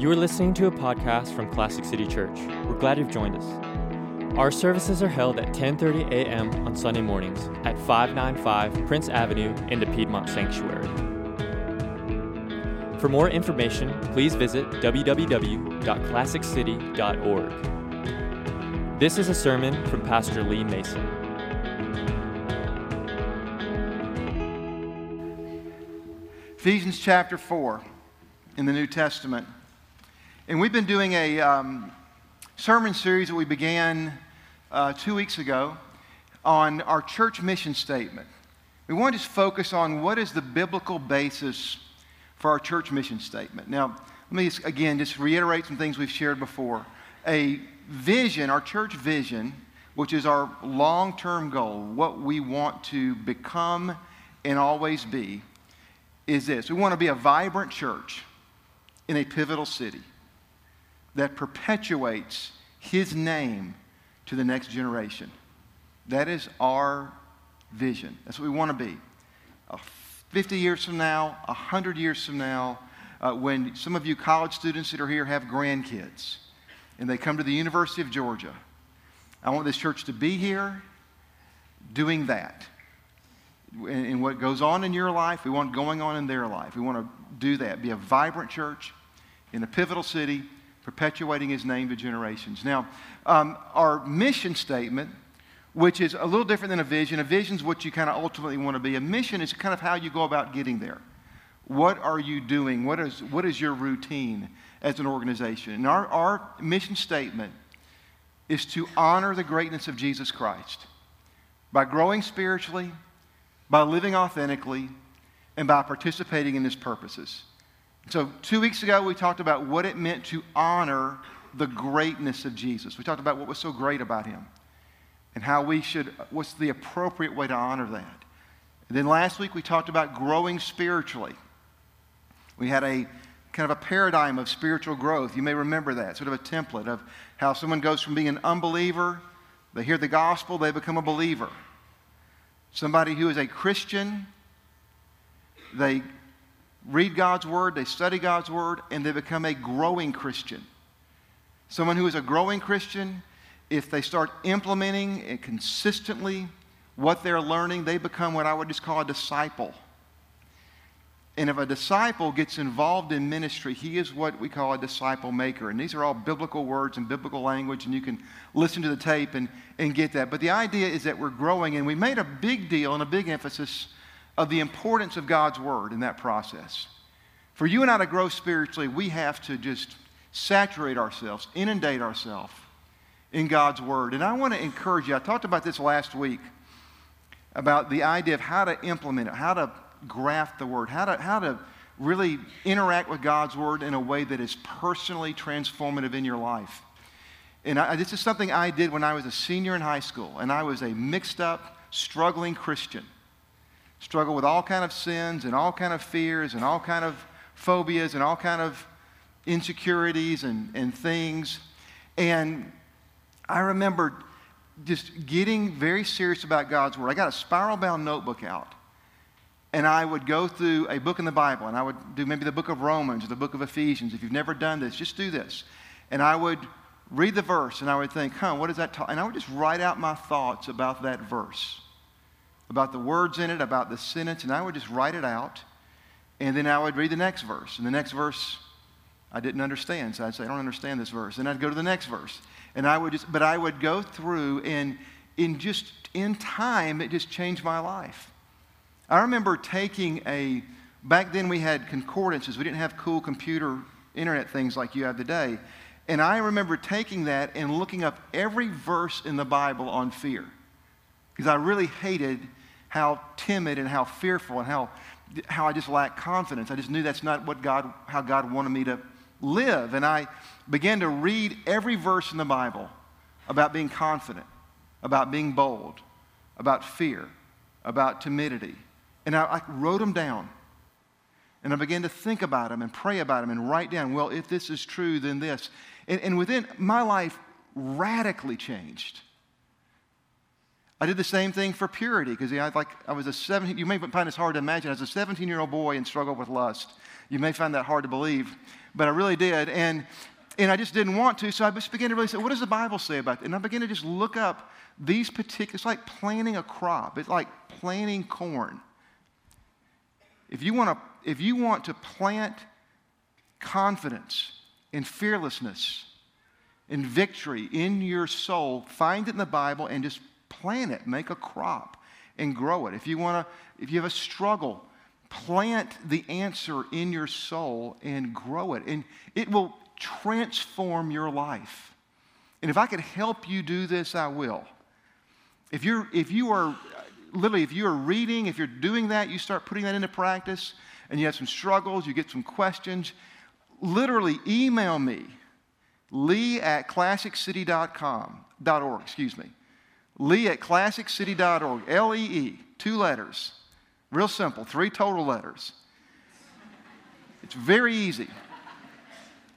You are listening to a podcast from Classic City Church. We're glad you've joined us. Our services are held at 10:30 a.m. on Sunday mornings at 595 Prince Avenue in the Piedmont Sanctuary. For more information, please visit www.classiccity.org. This is a sermon from Pastor Lee Mason. Ephesians chapter 4 in the New Testament. And we've been doing a um, sermon series that we began uh, two weeks ago on our church mission statement. We want to just focus on what is the biblical basis for our church mission statement. Now, let me just, again just reiterate some things we've shared before. A vision, our church vision, which is our long term goal, what we want to become and always be, is this. We want to be a vibrant church in a pivotal city that perpetuates his name to the next generation. That is our vision. That's what we want to be. Uh, 50 years from now, 100 years from now, uh, when some of you college students that are here have grandkids and they come to the University of Georgia, I want this church to be here doing that And what goes on in your life, we want going on in their life. We want to do that. Be a vibrant church in a pivotal city, perpetuating his name to generations. Now, um, our mission statement, which is a little different than a vision, a vision is what you kind of ultimately want to be. A mission is kind of how you go about getting there. What are you doing? What is, what is your routine as an organization? And our, our mission statement is to honor the greatness of Jesus Christ by growing spiritually by living authentically, and by participating in his purposes. So, two weeks ago, we talked about what it meant to honor the greatness of Jesus. We talked about what was so great about him and how we should, what's the appropriate way to honor that. And then last week, we talked about growing spiritually. We had a kind of a paradigm of spiritual growth. You may remember that, sort of a template of how someone goes from being an unbeliever, they hear the gospel, they become a believer somebody who is a Christian, they read God's Word, they study God's Word, and they become a growing Christian. Someone who is a growing Christian, if they start implementing it consistently what they're learning, they become what I would just call a disciple. And if a disciple gets involved in ministry, he is what we call a disciple maker. And these are all biblical words and biblical language, and you can listen to the tape and, and get that. But the idea is that we're growing, and we made a big deal and a big emphasis of the importance of God's word in that process. For you and I to grow spiritually, we have to just saturate ourselves, inundate ourselves in God's word. And I want to encourage you. I talked about this last week about the idea of how to implement it, how to graft the word, how to, how to really interact with God's word in a way that is personally transformative in your life. And I, this is something I did when I was a senior in high school, and I was a mixed up, struggling Christian. Struggle with all kind of sins and all kind of fears and all kind of phobias and all kind of insecurities and, and things. And I remember just getting very serious about God's word. I got a spiral bound notebook out and I would go through a book in the Bible, and I would do maybe the book of Romans or the book of Ephesians. If you've never done this, just do this. And I would read the verse, and I would think, huh, what does that talk? And I would just write out my thoughts about that verse, about the words in it, about the sentence, and I would just write it out. And then I would read the next verse, and the next verse I didn't understand. So I'd say, I don't understand this verse. And I'd go to the next verse. And I would just, but I would go through, and in just, in time, it just changed my life. I remember taking a, back then we had concordances. We didn't have cool computer internet things like you have today. And I remember taking that and looking up every verse in the Bible on fear. Because I really hated how timid and how fearful and how, how I just lacked confidence. I just knew that's not what God, how God wanted me to live. And I began to read every verse in the Bible about being confident, about being bold, about fear, about timidity, and I, I wrote them down. And I began to think about them and pray about them and write down, well, if this is true, then this. And, and within my life, radically changed. I did the same thing for purity because like I was a 17. You may find this hard to imagine. As a 17 year old boy and struggled with lust. You may find that hard to believe, but I really did. And and I just didn't want to, so I just began to really say, what does the Bible say about that? And I began to just look up these particular. It's like planting a crop. It's like planting corn. If you want to, if you want to plant confidence and fearlessness and victory in your soul, find it in the Bible and just plant it, make a crop and grow it. If you want to, if you have a struggle, plant the answer in your soul and grow it. And it will transform your life. And if I could help you do this, I will. If you're if you are literally if you are reading, if you're doing that, you start putting that into practice and you have some struggles, you get some questions, literally email me, lee at classiccity.com, org, excuse me. Lee at classiccity.org, L E E, two letters. Real simple, three total letters. It's very easy.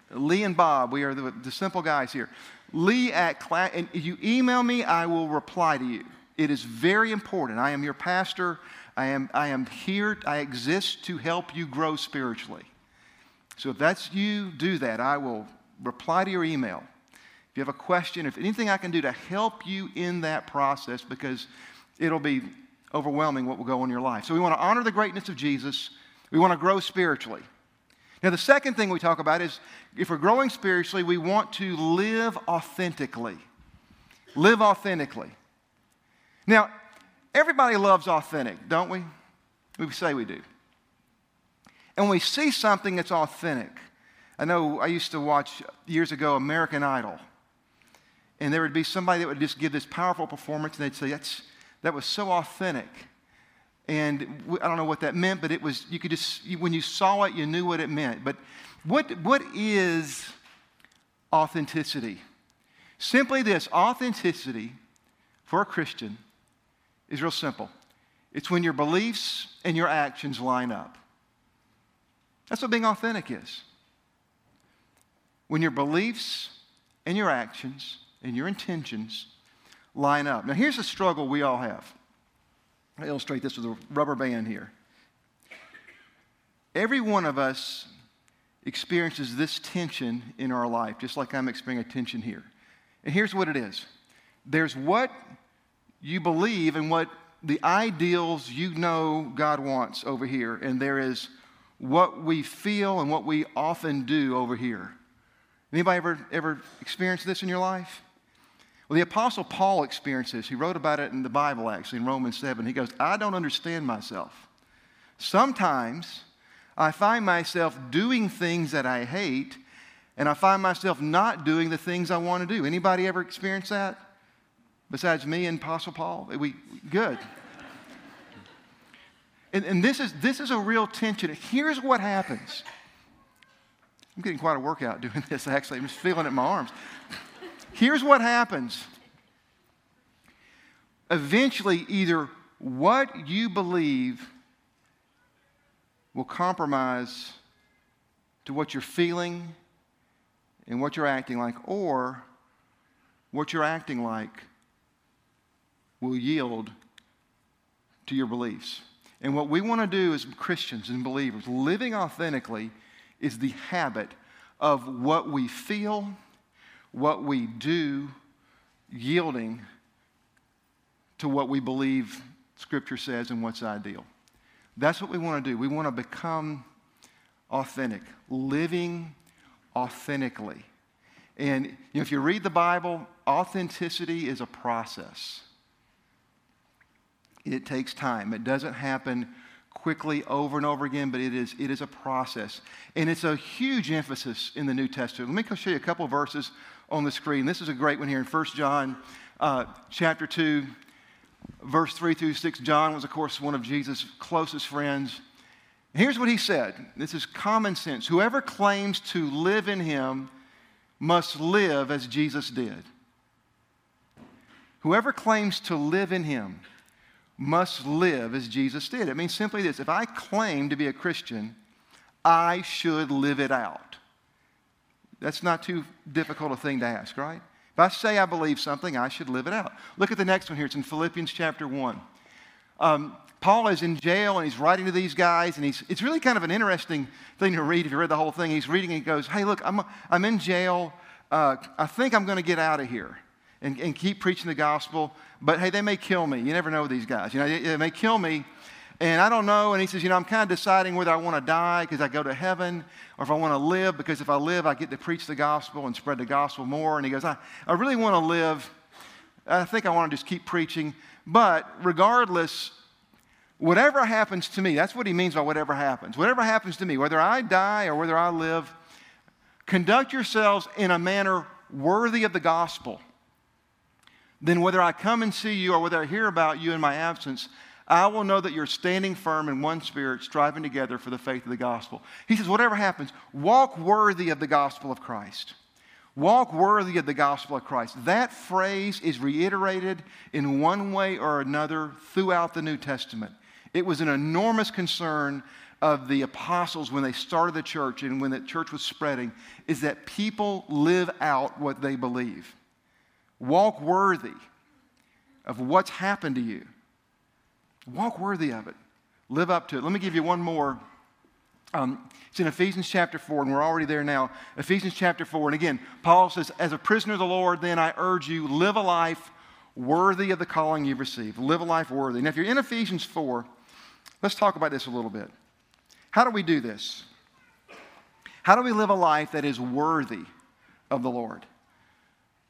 Lee and Bob, we are the, the simple guys here. Lee at class, and if you email me, I will reply to you. It is very important. I am your pastor. I am, I am here, I exist to help you grow spiritually. So if that's you, do that. I will reply to your email. If you have a question, if anything I can do to help you in that process, because it'll be overwhelming what will go on in your life. So we want to honor the greatness of Jesus. We want to grow spiritually. Now, the second thing we talk about is if we're growing spiritually, we want to live authentically. Live authentically. Now, everybody loves authentic, don't we? We say we do. And when we see something that's authentic, I know I used to watch years ago American Idol, and there would be somebody that would just give this powerful performance, and they'd say, That's, That was so authentic. And I don't know what that meant, but it was, you could just, when you saw it, you knew what it meant. But what, what is authenticity? Simply this authenticity for a Christian is real simple it's when your beliefs and your actions line up. That's what being authentic is. When your beliefs and your actions and your intentions line up. Now, here's a struggle we all have. I illustrate this with a rubber band here. Every one of us experiences this tension in our life, just like I'm experiencing a tension here. And here's what it is there's what you believe and what the ideals you know God wants over here, and there is what we feel and what we often do over here. Anybody ever, ever experienced this in your life? The Apostle Paul experienced this. He wrote about it in the Bible, actually, in Romans 7. He goes, I don't understand myself. Sometimes I find myself doing things that I hate, and I find myself not doing the things I want to do. Anybody ever experienced that? Besides me and Apostle Paul? Eh, we, good. And, and this, is, this is a real tension. Here's what happens. I'm getting quite a workout doing this, actually. I'm just feeling it in my arms. Here's what happens eventually, either what you believe will compromise to what you're feeling and what you're acting like, or what you're acting like will yield to your beliefs. And what we want to do as Christians and believers, living authentically, is the habit of what we feel what we do yielding to what we believe Scripture says and what's ideal. That's what we want to do. We want to become authentic, living authentically. And you know, if you read the Bible, authenticity is a process. It takes time. It doesn't happen quickly over and over again, but it is, it is a process. And it's a huge emphasis in the New Testament. Let me show you a couple verses on the screen. This is a great one here in 1 John uh, chapter 2, verse 3 through 6. John was, of course, one of Jesus' closest friends. Here's what he said this is common sense. Whoever claims to live in him must live as Jesus did. Whoever claims to live in him must live as Jesus did. It means simply this if I claim to be a Christian, I should live it out. That's not too difficult a thing to ask, right? If I say I believe something, I should live it out. Look at the next one here. It's in Philippians chapter 1. Um, Paul is in jail and he's writing to these guys, and he's, it's really kind of an interesting thing to read if you read the whole thing. He's reading and he goes, Hey, look, I'm, I'm in jail. Uh, I think I'm going to get out of here and, and keep preaching the gospel, but hey, they may kill me. You never know these guys. You know, they, they may kill me, and I don't know. And he says, You know, I'm kind of deciding whether I want to die because I go to heaven or if I want to live because if I live, I get to preach the gospel and spread the gospel more. And he goes, I, I really want to live. I think I want to just keep preaching. But regardless, whatever happens to me, that's what he means by whatever happens. Whatever happens to me, whether I die or whether I live, conduct yourselves in a manner worthy of the gospel. Then, whether I come and see you or whether I hear about you in my absence, I will know that you're standing firm in one spirit, striving together for the faith of the gospel. He says, whatever happens, walk worthy of the gospel of Christ. Walk worthy of the gospel of Christ. That phrase is reiterated in one way or another throughout the New Testament. It was an enormous concern of the apostles when they started the church and when the church was spreading is that people live out what they believe. Walk worthy of what's happened to you. Walk worthy of it. Live up to it. Let me give you one more. Um, it's in Ephesians chapter 4, and we're already there now. Ephesians chapter 4. And again, Paul says, As a prisoner of the Lord, then I urge you, live a life worthy of the calling you've received. Live a life worthy. Now, if you're in Ephesians 4, Let's talk about this a little bit. How do we do this? How do we live a life that is worthy of the Lord?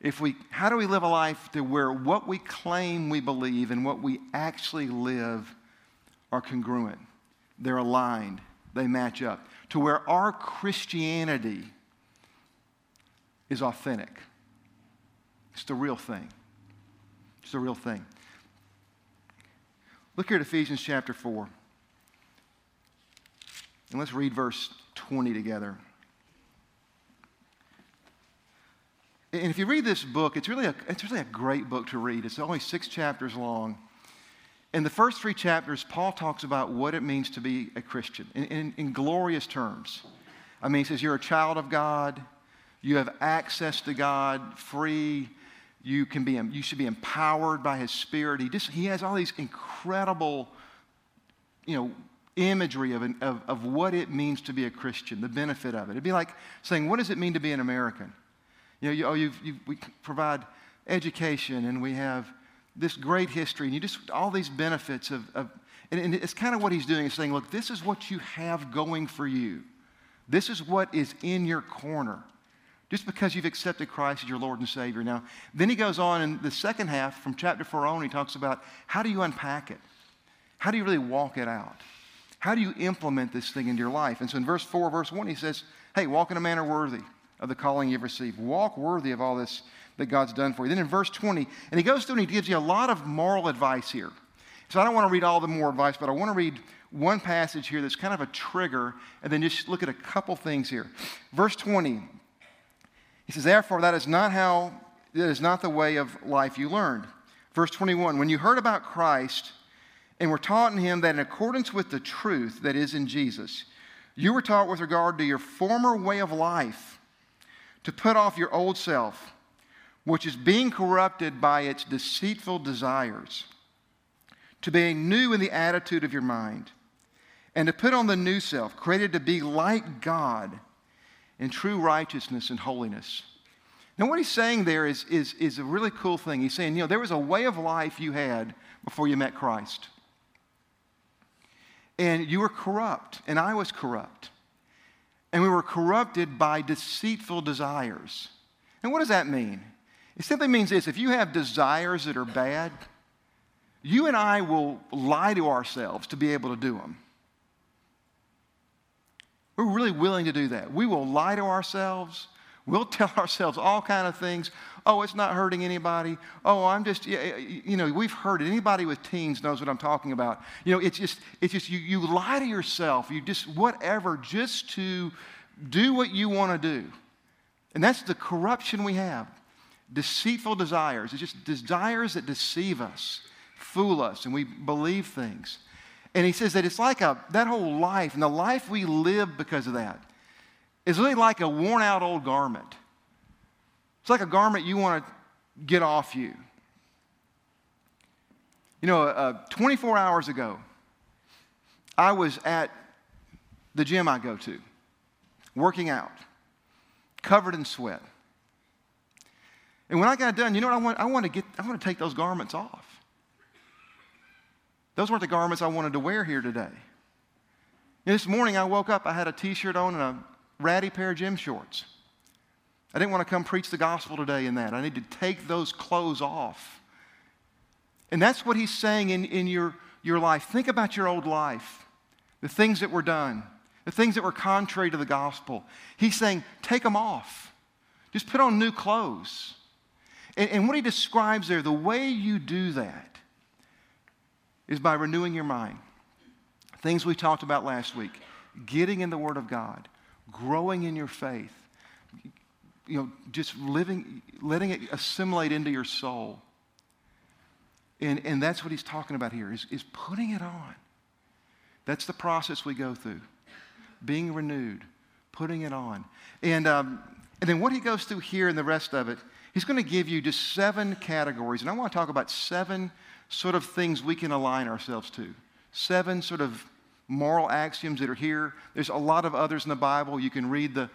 If we, how do we live a life to where what we claim we believe and what we actually live are congruent? They're aligned, they match up, to where our Christianity is authentic. It's the real thing. It's the real thing. Look here at Ephesians chapter 4. And let's read verse 20 together. And if you read this book, it's really, a, it's really a great book to read. It's only six chapters long. In the first three chapters, Paul talks about what it means to be a Christian in, in, in glorious terms. I mean, he says, You're a child of God, you have access to God, free, you, can be, you should be empowered by His Spirit. He, just, he has all these incredible, you know, imagery of, an, of, of what it means to be a Christian, the benefit of it. It'd be like saying, What does it mean to be an American? You know, you, oh, you've, you, we provide education and we have this great history, and you just, all these benefits of, of and, and it's kind of what he's doing is saying, Look, this is what you have going for you, this is what is in your corner. Just because you've accepted Christ as your Lord and Savior. Now, then he goes on in the second half from chapter 4 on, he talks about how do you unpack it? How do you really walk it out? How do you implement this thing into your life? And so in verse 4, verse 1, he says, Hey, walk in a manner worthy of the calling you've received. Walk worthy of all this that God's done for you. Then in verse 20, and he goes through and he gives you a lot of moral advice here. So I don't want to read all the more advice, but I want to read one passage here that's kind of a trigger, and then just look at a couple things here. Verse 20, he says, Therefore, that is not how, that is not the way of life you learned. Verse 21, when you heard about Christ, and were taught in him that in accordance with the truth that is in Jesus, you were taught with regard to your former way of life to put off your old self, which is being corrupted by its deceitful desires, to be new in the attitude of your mind, and to put on the new self, created to be like God in true righteousness and holiness. Now, what he's saying there is, is, is a really cool thing. He's saying, you know, there was a way of life you had before you met Christ. And you were corrupt, and I was corrupt. And we were corrupted by deceitful desires. And what does that mean? It simply means this if you have desires that are bad, you and I will lie to ourselves to be able to do them. We're really willing to do that. We will lie to ourselves. We'll tell ourselves all kind of things. Oh, it's not hurting anybody. Oh, I'm just, you know, we've heard it. Anybody with teens knows what I'm talking about. You know, it's just, it's just you, you lie to yourself. You just, whatever, just to do what you want to do. And that's the corruption we have. Deceitful desires. It's just desires that deceive us, fool us, and we believe things. And he says that it's like a, that whole life, and the life we live because of that, is really like a worn out old garment. It's like a garment you want to get off you. You know, uh, 24 hours ago, I was at the gym I go to, working out, covered in sweat. And when I got done, you know what I want? I want to get, I want to take those garments off. Those weren't the garments I wanted to wear here today. This morning I woke up, I had a t-shirt on and a ratty pair of gym shorts. I didn't want to come preach the gospel today in that. I need to take those clothes off. And that's what he's saying in, in your, your life. Think about your old life, the things that were done, the things that were contrary to the gospel. He's saying, take them off. Just put on new clothes. And, and what he describes there, the way you do that is by renewing your mind. Things we talked about last week getting in the Word of God, growing in your faith, you know, just living, letting it assimilate into your soul. And, and that's what he's talking about here, is, is putting it on. That's the process we go through. Being renewed, putting it on. And, um, and then what he goes through here and the rest of it, he's going to give you just seven categories. And I want to talk about seven sort of things we can align ourselves to. Seven sort of moral axioms that are here. There's a lot of others in the Bible. You can read the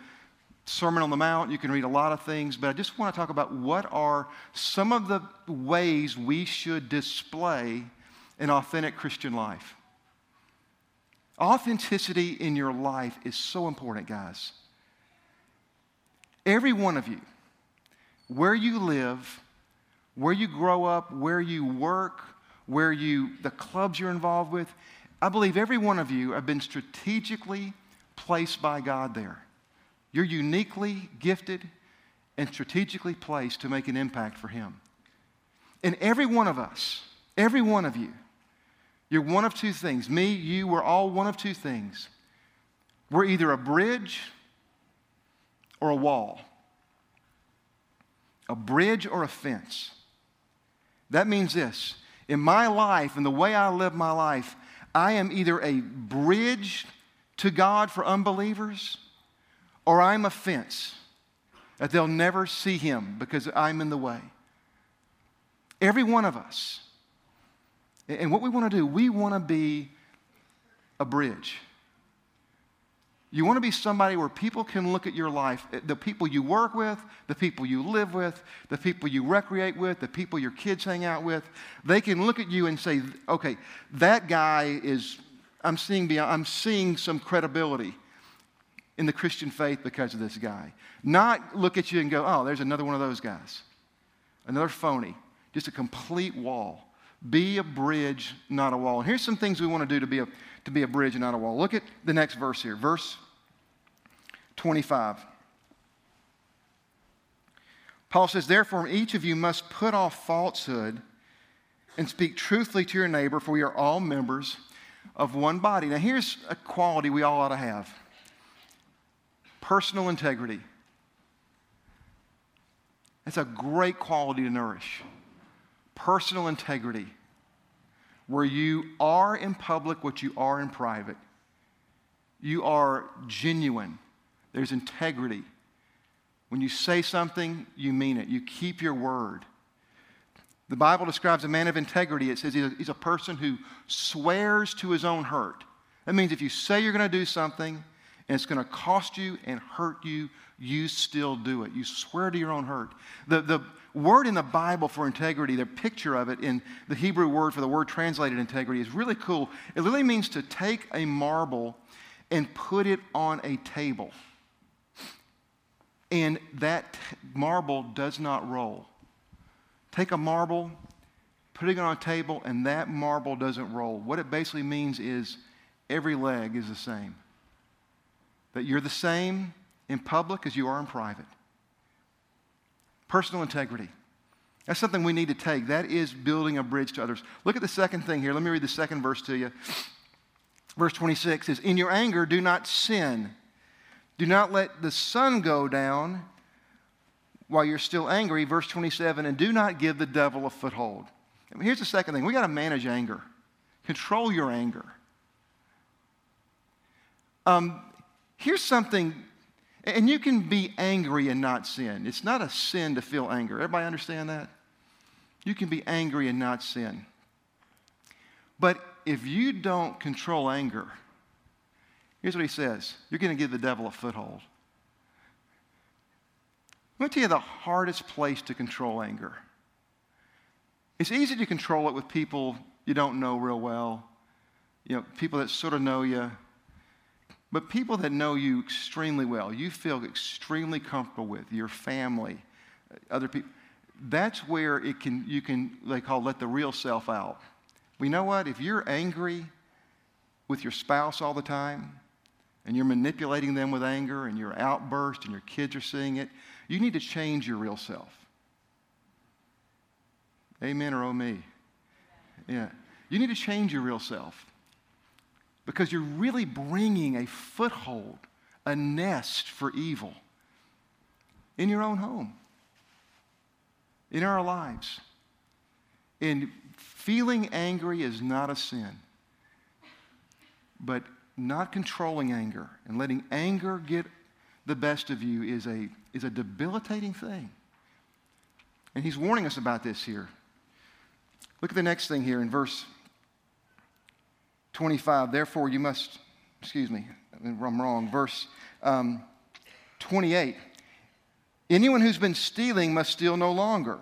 Sermon on the Mount, you can read a lot of things, but I just want to talk about what are some of the ways we should display an authentic Christian life. Authenticity in your life is so important, guys. Every one of you, where you live, where you grow up, where you work, where you, the clubs you're involved with, I believe every one of you have been strategically placed by God there. You're uniquely gifted and strategically placed to make an impact for Him. And every one of us, every one of you, you're one of two things. Me, you, we're all one of two things. We're either a bridge or a wall, a bridge or a fence. That means this in my life and the way I live my life, I am either a bridge to God for unbelievers or I'm a fence that they'll never see Him because I'm in the way. Every one of us. And what we want to do, we want to be a bridge. You want to be somebody where people can look at your life, eh, the people you work with, the people you live with, the people you recreate with, the people your kids hang out with. They can look at you and say, okay, that guy is, I'm seeing, beyond, I'm seeing some credibility in the Christian faith because of this guy. Not look at you and go, oh, there's another one of those guys, another phony, just a complete wall. Be a bridge, not a wall. And here's some things we want to do to be a to be a bridge and not a wall. Look at the next verse here, verse 25. Paul says, Therefore, each of you must put off falsehood and speak truthfully to your neighbor, for we are all members of one body. Now, here's a quality we all ought to have personal integrity. That's a great quality to nourish. Personal integrity where you are in public what you are in private. You are genuine, there's integrity. When you say something, you mean it, you keep your word. The Bible describes a man of integrity. It says he's a, he's a person who swears to his own hurt. That means if you say you're going to do something and it's going to cost you and hurt you, you still do it. You swear to your own hurt. The, the, word in the Bible for integrity, the picture of it in the Hebrew word for the word translated integrity is really cool. It literally means to take a marble and put it on a table. And that marble does not roll. Take a marble, put it on a table, and that marble doesn't roll. What it basically means is every leg is the same. That you're the same in public as you are in private. Personal integrity. That's something we need to take. That is building a bridge to others. Look at the second thing here. Let me read the second verse to you. Verse 26 says, In your anger, do not sin. Do not let the sun go down while you're still angry. Verse 27 And do not give the devil a foothold. I mean, here's the second thing we got to manage anger, control your anger. Um, here's something And you can be angry and not sin. It's not a sin to feel anger. Everybody understand that? You can be angry and not sin. But if you don't control anger, here's what he says you're going to give the devil a foothold. I'm going to tell you the hardest place to control anger. It's easy to control it with people you don't know real well, you know, people that sort of know you. But people that know you extremely well, you feel extremely comfortable with, your family, uh, other people, that's where it can, you can, they call let the real self out. We know what? If you're angry with your spouse all the time, and you're manipulating them with anger, and your outburst, and your kids are seeing it, you need to change your real self. Amen or oh me? Yeah. You need to change your real self because you're really bringing a foothold, a nest for evil in your own home, in our lives. And feeling angry is not a sin, but not controlling anger and letting anger get the best of you is a, is a debilitating thing. And he's warning us about this here. Look at the next thing here in verse 25. Therefore, you must, excuse me, I'm wrong. Verse um, 28. Anyone who's been stealing must steal no longer,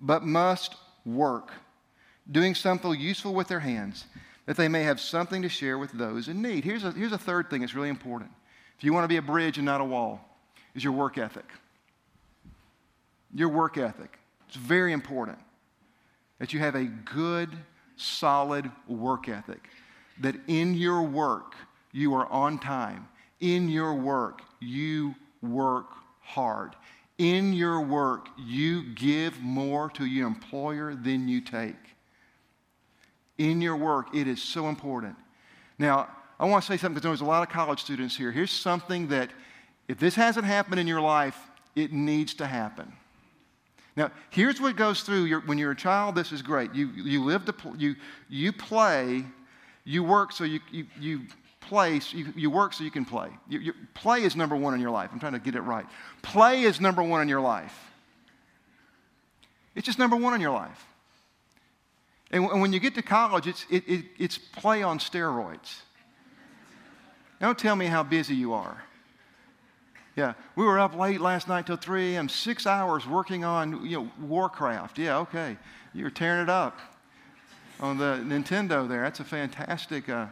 but must work, doing something useful with their hands, that they may have something to share with those in need. Here's a, here's a third thing that's really important. If you want to be a bridge and not a wall, is your work ethic. Your work ethic. It's very important that you have a good, solid work ethic, that in your work you are on time, in your work you work hard, in your work you give more to your employer than you take. In your work, it is so important. Now, I want to say something because there's a lot of college students here. Here's something that, if this hasn't happened in your life, it needs to happen. Now, here's what goes through your, when you're a child. This is great. You, you live to you, you play, you work so you, you, you play, so you, you work so you can play. You, you, play is number one in your life. I'm trying to get it right. Play is number one in your life. It's just number one in your life. And, and when you get to college, it's, it, it, it's play on steroids. Don't tell me how busy you are. Yeah, we were up late last night till 3 a.m., six hours working on you know, Warcraft. Yeah, okay. You're tearing it up on the Nintendo there. That's a fantastic. Uh,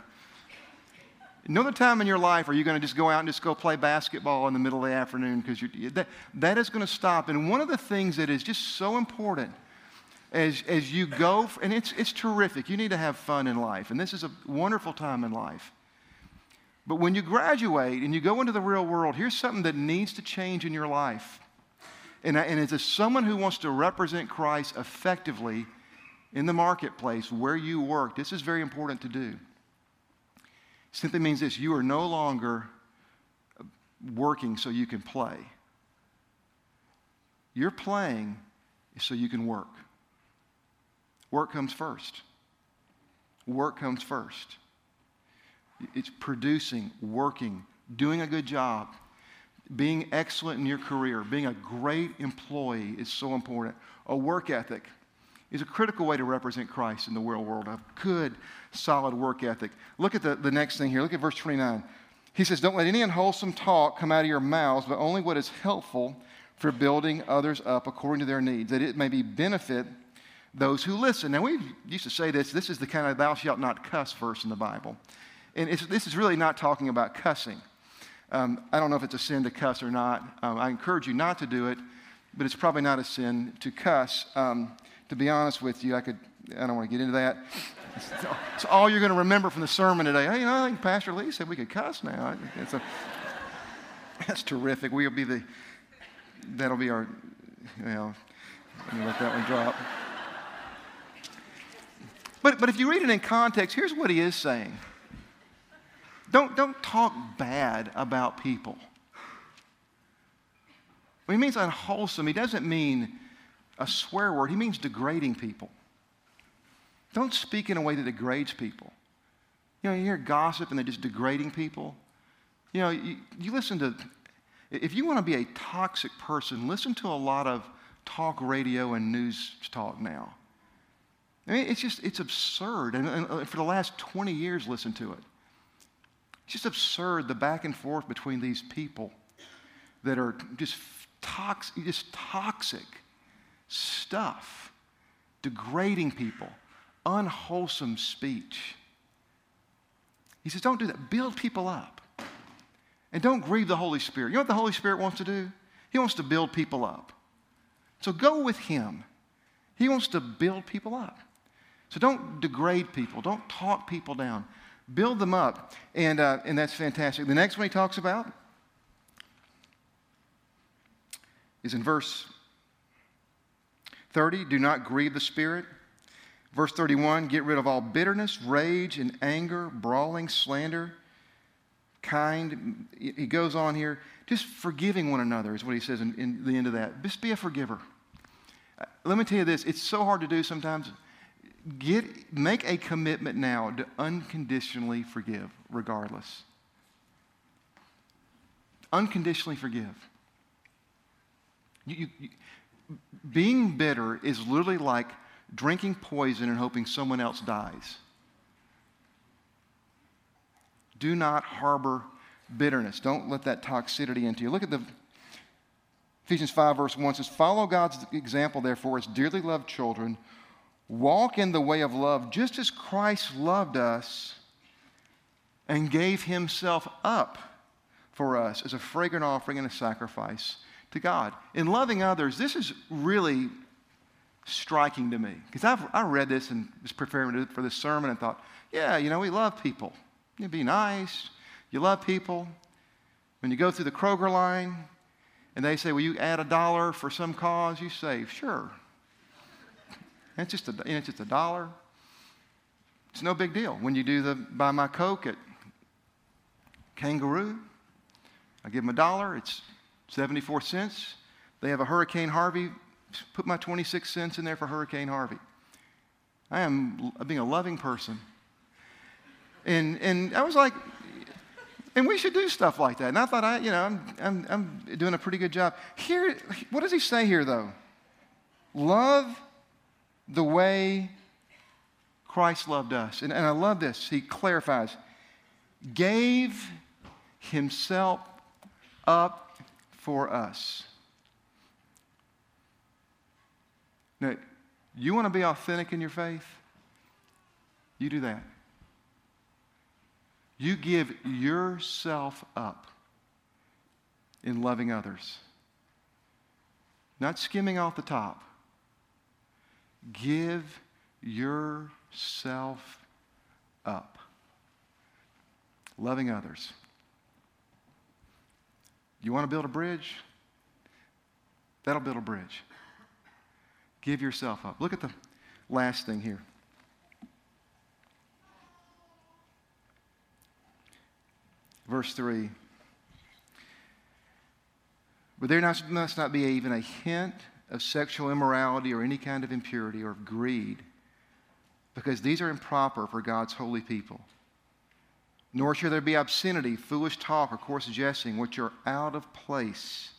Another time in your life are you going to just go out and just go play basketball in the middle of the afternoon because that, that is going to stop. And one of the things that is just so important as, as you go, and it's, it's terrific, you need to have fun in life. And this is a wonderful time in life. But when you graduate and you go into the real world, here's something that needs to change in your life. And, and as someone who wants to represent Christ effectively in the marketplace where you work, this is very important to do. Simply means this you are no longer working so you can play. You're playing so you can work. Work comes first. Work comes first. It's producing, working, doing a good job, being excellent in your career, being a great employee is so important. A work ethic is a critical way to represent Christ in the real world. A good, solid work ethic. Look at the, the next thing here. Look at verse 29. He says, Don't let any unwholesome talk come out of your mouths, but only what is helpful for building others up according to their needs, that it may be benefit those who listen. Now, we used to say this this is the kind of thou shalt not cuss verse in the Bible. And this is really not talking about cussing. Um, I don't know if it's a sin to cuss or not. Um, I encourage you not to do it, but it's probably not a sin to cuss. Um, to be honest with you, I could, I don't want to get into that. It's, all you're going to remember from the sermon today. Hey, you know, I think Pastor Lee said we could cuss now. A, that's terrific. We'll be the, that'll be our, you know, let me let that one drop. But, but if you read it in context, here's what he is saying. Don't, don't talk bad about people. When he means unwholesome, he doesn't mean a swear word, he means degrading people. Don't speak in a way that degrades people. You know, you hear gossip and they're just degrading people. You know, you, you listen to, If you want to be a toxic person, listen to a lot of talk radio and news talk now. I mean, it's just, it's absurd. And, and for the last 20 years, listen to it. Just absurd the back and forth between these people that are just toxic, just toxic stuff, degrading people, unwholesome speech. He says, don't do that. Build people up. And don't grieve the Holy Spirit. You know what the Holy Spirit wants to do? He wants to build people up. So go with Him. He wants to build people up. So don't degrade people, don't talk people down. Build them up. And, uh, and that's fantastic. The next one he talks about is in verse 30 do not grieve the Spirit. Verse 31 get rid of all bitterness, rage, and anger, brawling, slander, kind. He goes on here, just forgiving one another is what he says in, in the end of that. Just be a forgiver. Uh, let me tell you this it's so hard to do sometimes. Get, make a commitment now to unconditionally forgive, regardless. Unconditionally forgive. You, you, being bitter is literally like drinking poison and hoping someone else dies. Do not harbor bitterness. Don't let that toxicity into you. Look at the Ephesians 5, verse 1 says, Follow God's example, therefore, as dearly loved children. Walk in the way of love, just as Christ loved us and gave himself up for us as a fragrant offering and a sacrifice to God. In loving others, this is really striking to me because I read this and was preparing for this sermon and thought, yeah, you know, we love people. You be nice. You love people. When you go through the Kroger line and they say, will you add a dollar for some cause? You say, sure. It's just a, it's just a dollar. It's no big deal. When you do the buy my Coke at Kangaroo, I give them a dollar. It's 74 cents. They have a Hurricane Harvey. Put my 26 cents in there for Hurricane Harvey. I am being a loving person. And, and I was like, and we should do stuff like that. And I thought, I, you know, I'm, I'm, I'm doing a pretty good job. Here, what does he say here, though? Love the way Christ loved us. And, and I love this. He clarifies, gave himself up for us. Now, you want to be authentic in your faith? You do that. You give yourself up in loving others, not skimming off the top. Give yourself up. Loving others. You want to build a bridge? That'll build a bridge. Give yourself up. Look at the last thing here. Verse 3. But there must not be even a hint of sexual immorality or any kind of impurity or of greed, because these are improper for God's holy people. Nor should there be obscenity, foolish talk, or coarse jesting, which are out of place,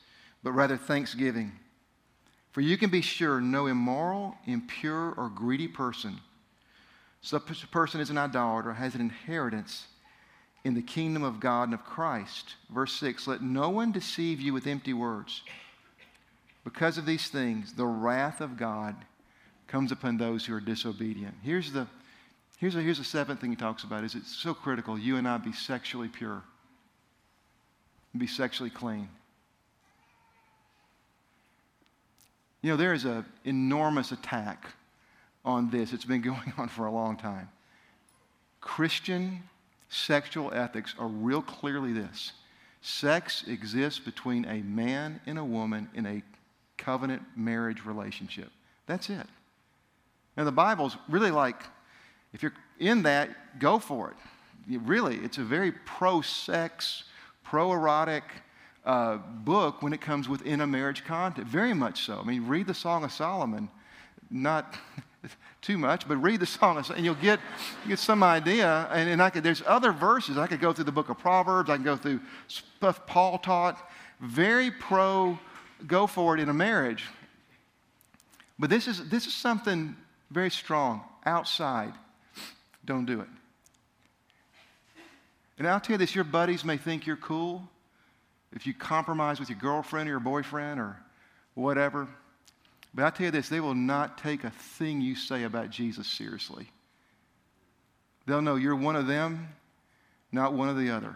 but rather thanksgiving. For you can be sure no immoral, impure, or greedy person, such a person is an idolater, has an inheritance in the kingdom of God and of Christ. Verse 6 Let no one deceive you with empty words. Because of these things, the wrath of God comes upon those who are disobedient. Here's the Here's a, here's a seventh thing he talks about is it's so critical you and I be sexually pure, be sexually clean. You know, there is an enormous attack on this. It's been going on for a long time. Christian sexual ethics are real clearly this sex exists between a man and a woman in a covenant marriage relationship. That's it. Now, the Bible's really like if you're in that, go for it. Really, it's a very pro sex, pro erotic uh, book when it comes within a marriage context. Very much so. I mean, read the Song of Solomon. Not, too much, but read the Song and you'll get, get some idea. And, and I could, there's other verses. I could go through the book of Proverbs. I can go through stuff Paul taught. Very pro, go for it in a marriage. But this is, this is something very strong. Outside, don't do it. And I'll tell you this your buddies may think you're cool if you compromise with your girlfriend or your boyfriend or whatever. But I'll tell you this, they will not take a thing you say about Jesus seriously. They'll know you're one of them, not one of the other.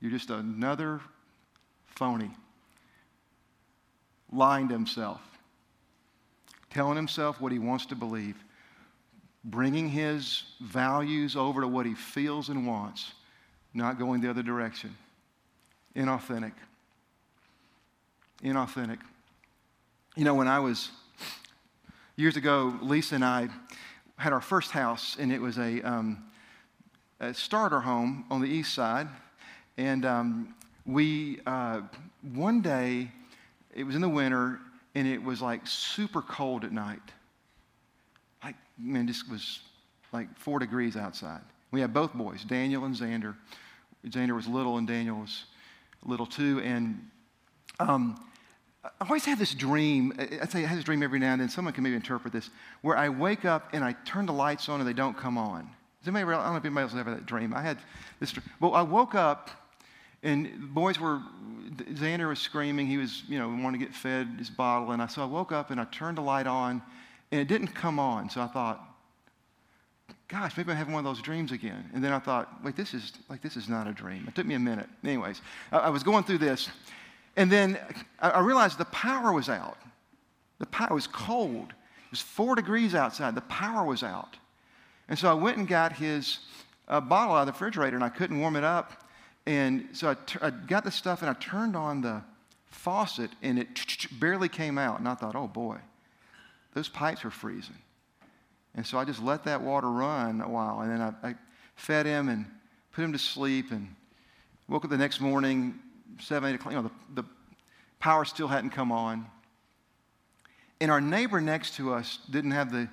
You're just another phony, lying to himself, telling himself what he wants to believe, bringing his values over to what he feels and wants, not going the other direction. Inauthentic. Inauthentic. You know, when I was years ago, Lisa and I had our first house, and it was a, um, a starter home on the east side. And um, we, uh, one day, it was in the winter, and it was like super cold at night. Like, man, this was like four degrees outside. We had both boys, Daniel and Xander. Xander was little, and Daniel was little too. And um, I always have this dream. I say I have this dream every now and then. Someone can maybe interpret this, where I wake up and I turn the lights on and they don't come on. Does anybody? I don't know if anybody else has ever had that dream. I had this. Dream. Well, I woke up and the boys were. Xander was screaming. He was, you know, wanting to get fed his bottle. And I so I woke up and I turned the light on, and it didn't come on. So I thought, gosh, maybe I'm having one of those dreams again. And then I thought, wait, this is like this is not a dream. It took me a minute. Anyways, I, I was going through this, and then I realized the power was out. The power was cold. It was four degrees outside. The power was out. And so I went and got his uh, bottle out of the refrigerator, and I couldn't warm it up. And so I, t- I got the stuff, and I turned on the faucet, and it barely came out. And I thought, oh boy, those pipes are freezing. And so I just let that water run a while, and then I, I fed him and put him to sleep, and woke up the next morning, seven, eight o'clock, you know, the, the power still hadn't come on. And our neighbor next to us didn't have the,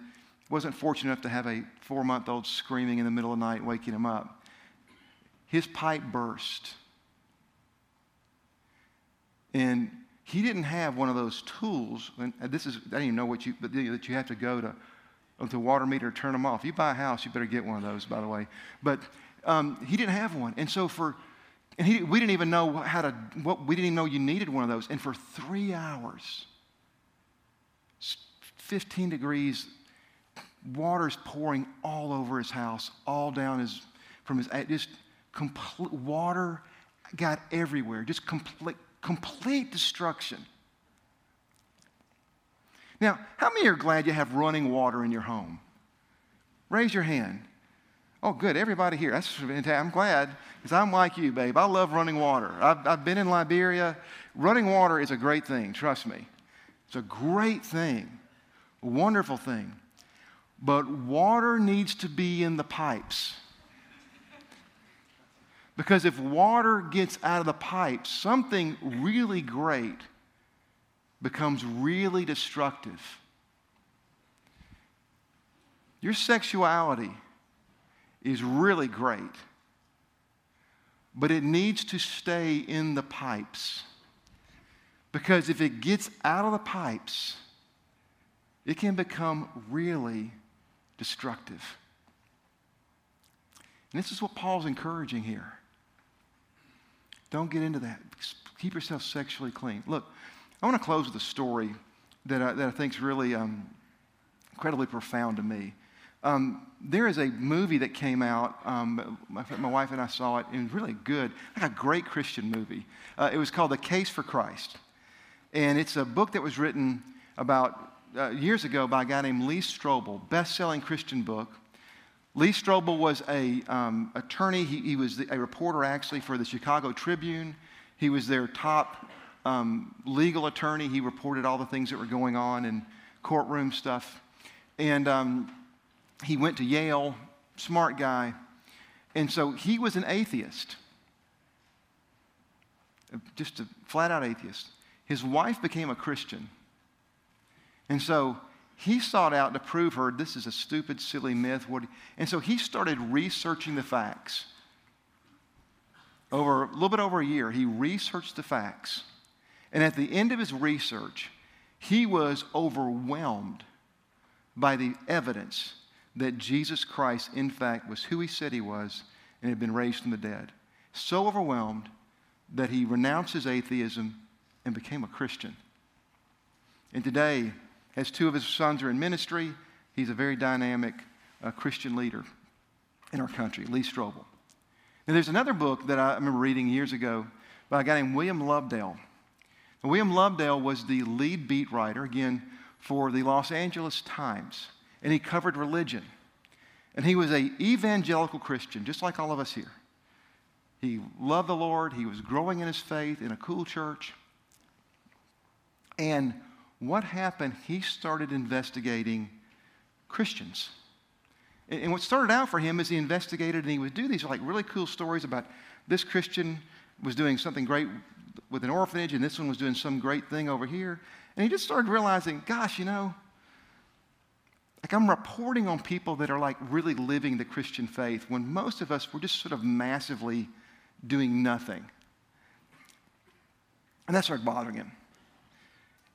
wasn't fortunate enough to have a four month old screaming in the middle of the night, waking him up. His pipe burst. And he didn't have one of those tools. And this is, I didn't even know what you, but that you have to go to, the water meter to turn them off. You buy a house, you better get one of those, by the way. But um, he didn't have one. And so for and he, we didn't even know how to, what, we didn't even know you needed one of those. And for three hours, 15 degrees, water's pouring all over his house, all down his, from his, just complete, water got everywhere, just complete, complete destruction. Now, how many are glad you have running water in your home? Raise your hand. Oh, good. Everybody here. That's fantastic. I'm glad because I'm like you, babe. I love running water. I've, I've been in Liberia. Running water is a great thing. Trust me. It's a great thing, a wonderful thing. But water needs to be in the pipes. Because if water gets out of the pipes, something really great becomes really destructive. Your sexuality is really great, but it needs to stay in the pipes. Because if it gets out of the pipes, it can become really destructive. And this is what Paul's encouraging here. Don't get into that. Keep yourself sexually clean. Look, I want to close with a story that I, that I think is really um, incredibly profound to me. Um, there is a movie that came out. Um, my, my, wife and I saw it. It was really good, like a great Christian movie. Uh, it was called The Case for Christ. And it's a book that was written about uh, years ago by a guy named Lee Strobel, best-selling Christian book. Lee Strobel was a um, attorney. He, he was the, a reporter actually for the Chicago Tribune. He was their top um, legal attorney. He reported all the things that were going on in courtroom stuff. And um, he went to Yale, smart guy. And so he was an atheist, just a flat out atheist. His wife became a Christian. And so he sought out to prove her this is a stupid, silly myth. And so he started researching the facts. Over a little bit over a year, he researched the facts. And at the end of his research, he was overwhelmed by the evidence that Jesus Christ, in fact, was who he said he was and had been raised from the dead. So overwhelmed that he renounced his atheism and became a Christian. And today, as two of his sons are in ministry, he's a very dynamic uh, Christian leader in our country, Lee Strobel. Now, there's another book that I remember reading years ago by a guy named William Lobdell. And William Lobdell was the lead beat writer, again, for the Los Angeles Times, and he covered religion. And he was an evangelical Christian, just like all of us here. He loved the Lord, he was growing in his faith in a cool church. And what happened? He started investigating Christians. And what started out for him is he investigated and he would do these like really cool stories about this Christian was doing something great with an orphanage and this one was doing some great thing over here. And he just started realizing, gosh, you know, like I'm reporting on people that are like really living the Christian faith when most of us, we're just sort of massively doing nothing. And that started bothering him.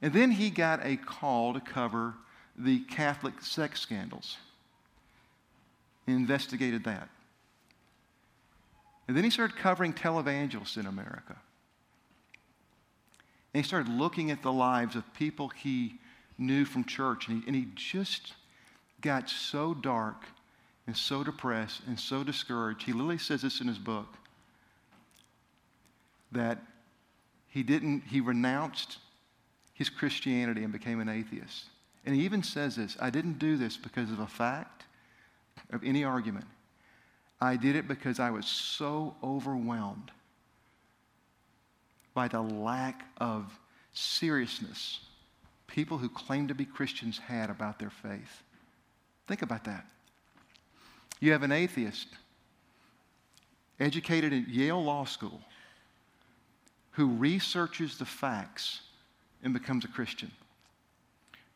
And then he got a call to cover the Catholic sex scandals. Investigated that. And then he started covering televangelists in America. And he started looking at the lives of people he knew from church. And he, and he just got so dark and so depressed and so discouraged. He literally says this in his book that he didn't, he renounced his Christianity and became an atheist. And he even says this I didn't do this because of a fact, of any argument. I did it because I was so overwhelmed by the lack of seriousness people who claim to be Christians had about their faith. Think about that. You have an atheist educated at Yale Law School who researches the facts and becomes a Christian.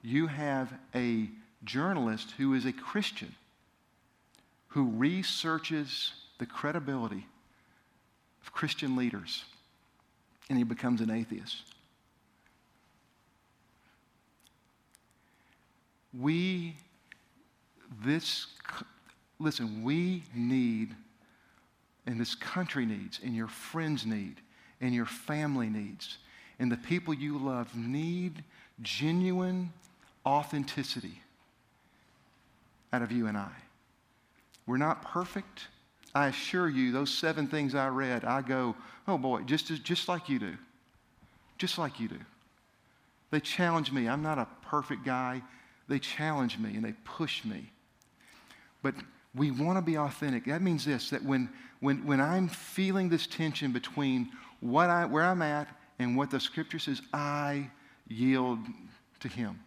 You have a journalist who is a Christian who researches the credibility of Christian leaders and he becomes an atheist. We, this, listen, we need, and this country needs, and your friends need, and your family needs, and the people you love need genuine authenticity out of you and I. We're not perfect. I assure you, those seven things I read, I go, oh boy, just, just like you do. Just like you do. They challenge me. I'm not a perfect guy. They challenge me and they push me. But we want to be authentic. That means this that when, when, when I'm feeling this tension between what I, where I'm at and what the scripture says, I yield to Him.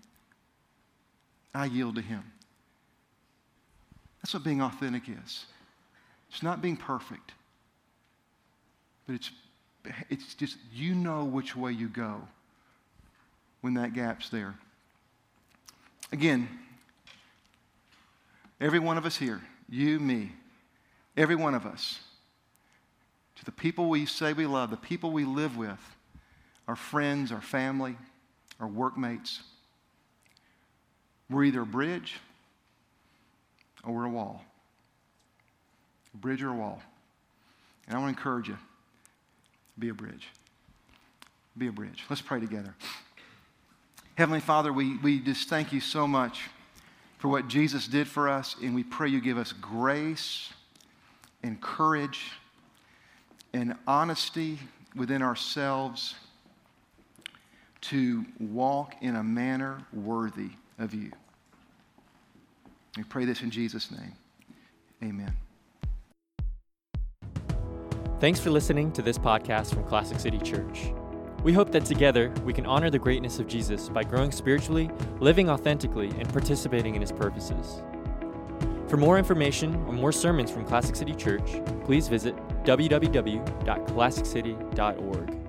I yield to Him. That's what being authentic is. It's not being perfect, but it's, it's just you know which way you go when that gap's there. Again, every one of us here, you, me, every one of us, to the people we say we love, the people we live with, our friends, our family, our workmates. We're either a bridge or we're a wall. A bridge or a wall. And I want to encourage you be a bridge. Be a bridge. Let's pray together. Heavenly Father, we, we just thank you so much for what Jesus did for us, and we pray you give us grace and courage and honesty within ourselves to walk in a manner worthy of you. We pray this in Jesus' name. Amen. Thanks for listening to this podcast from Classic City Church. We hope that together we can honor the greatness of Jesus by growing spiritually, living authentically, and participating in his purposes. For more information or more sermons from Classic City Church, please visit www.classiccity.org.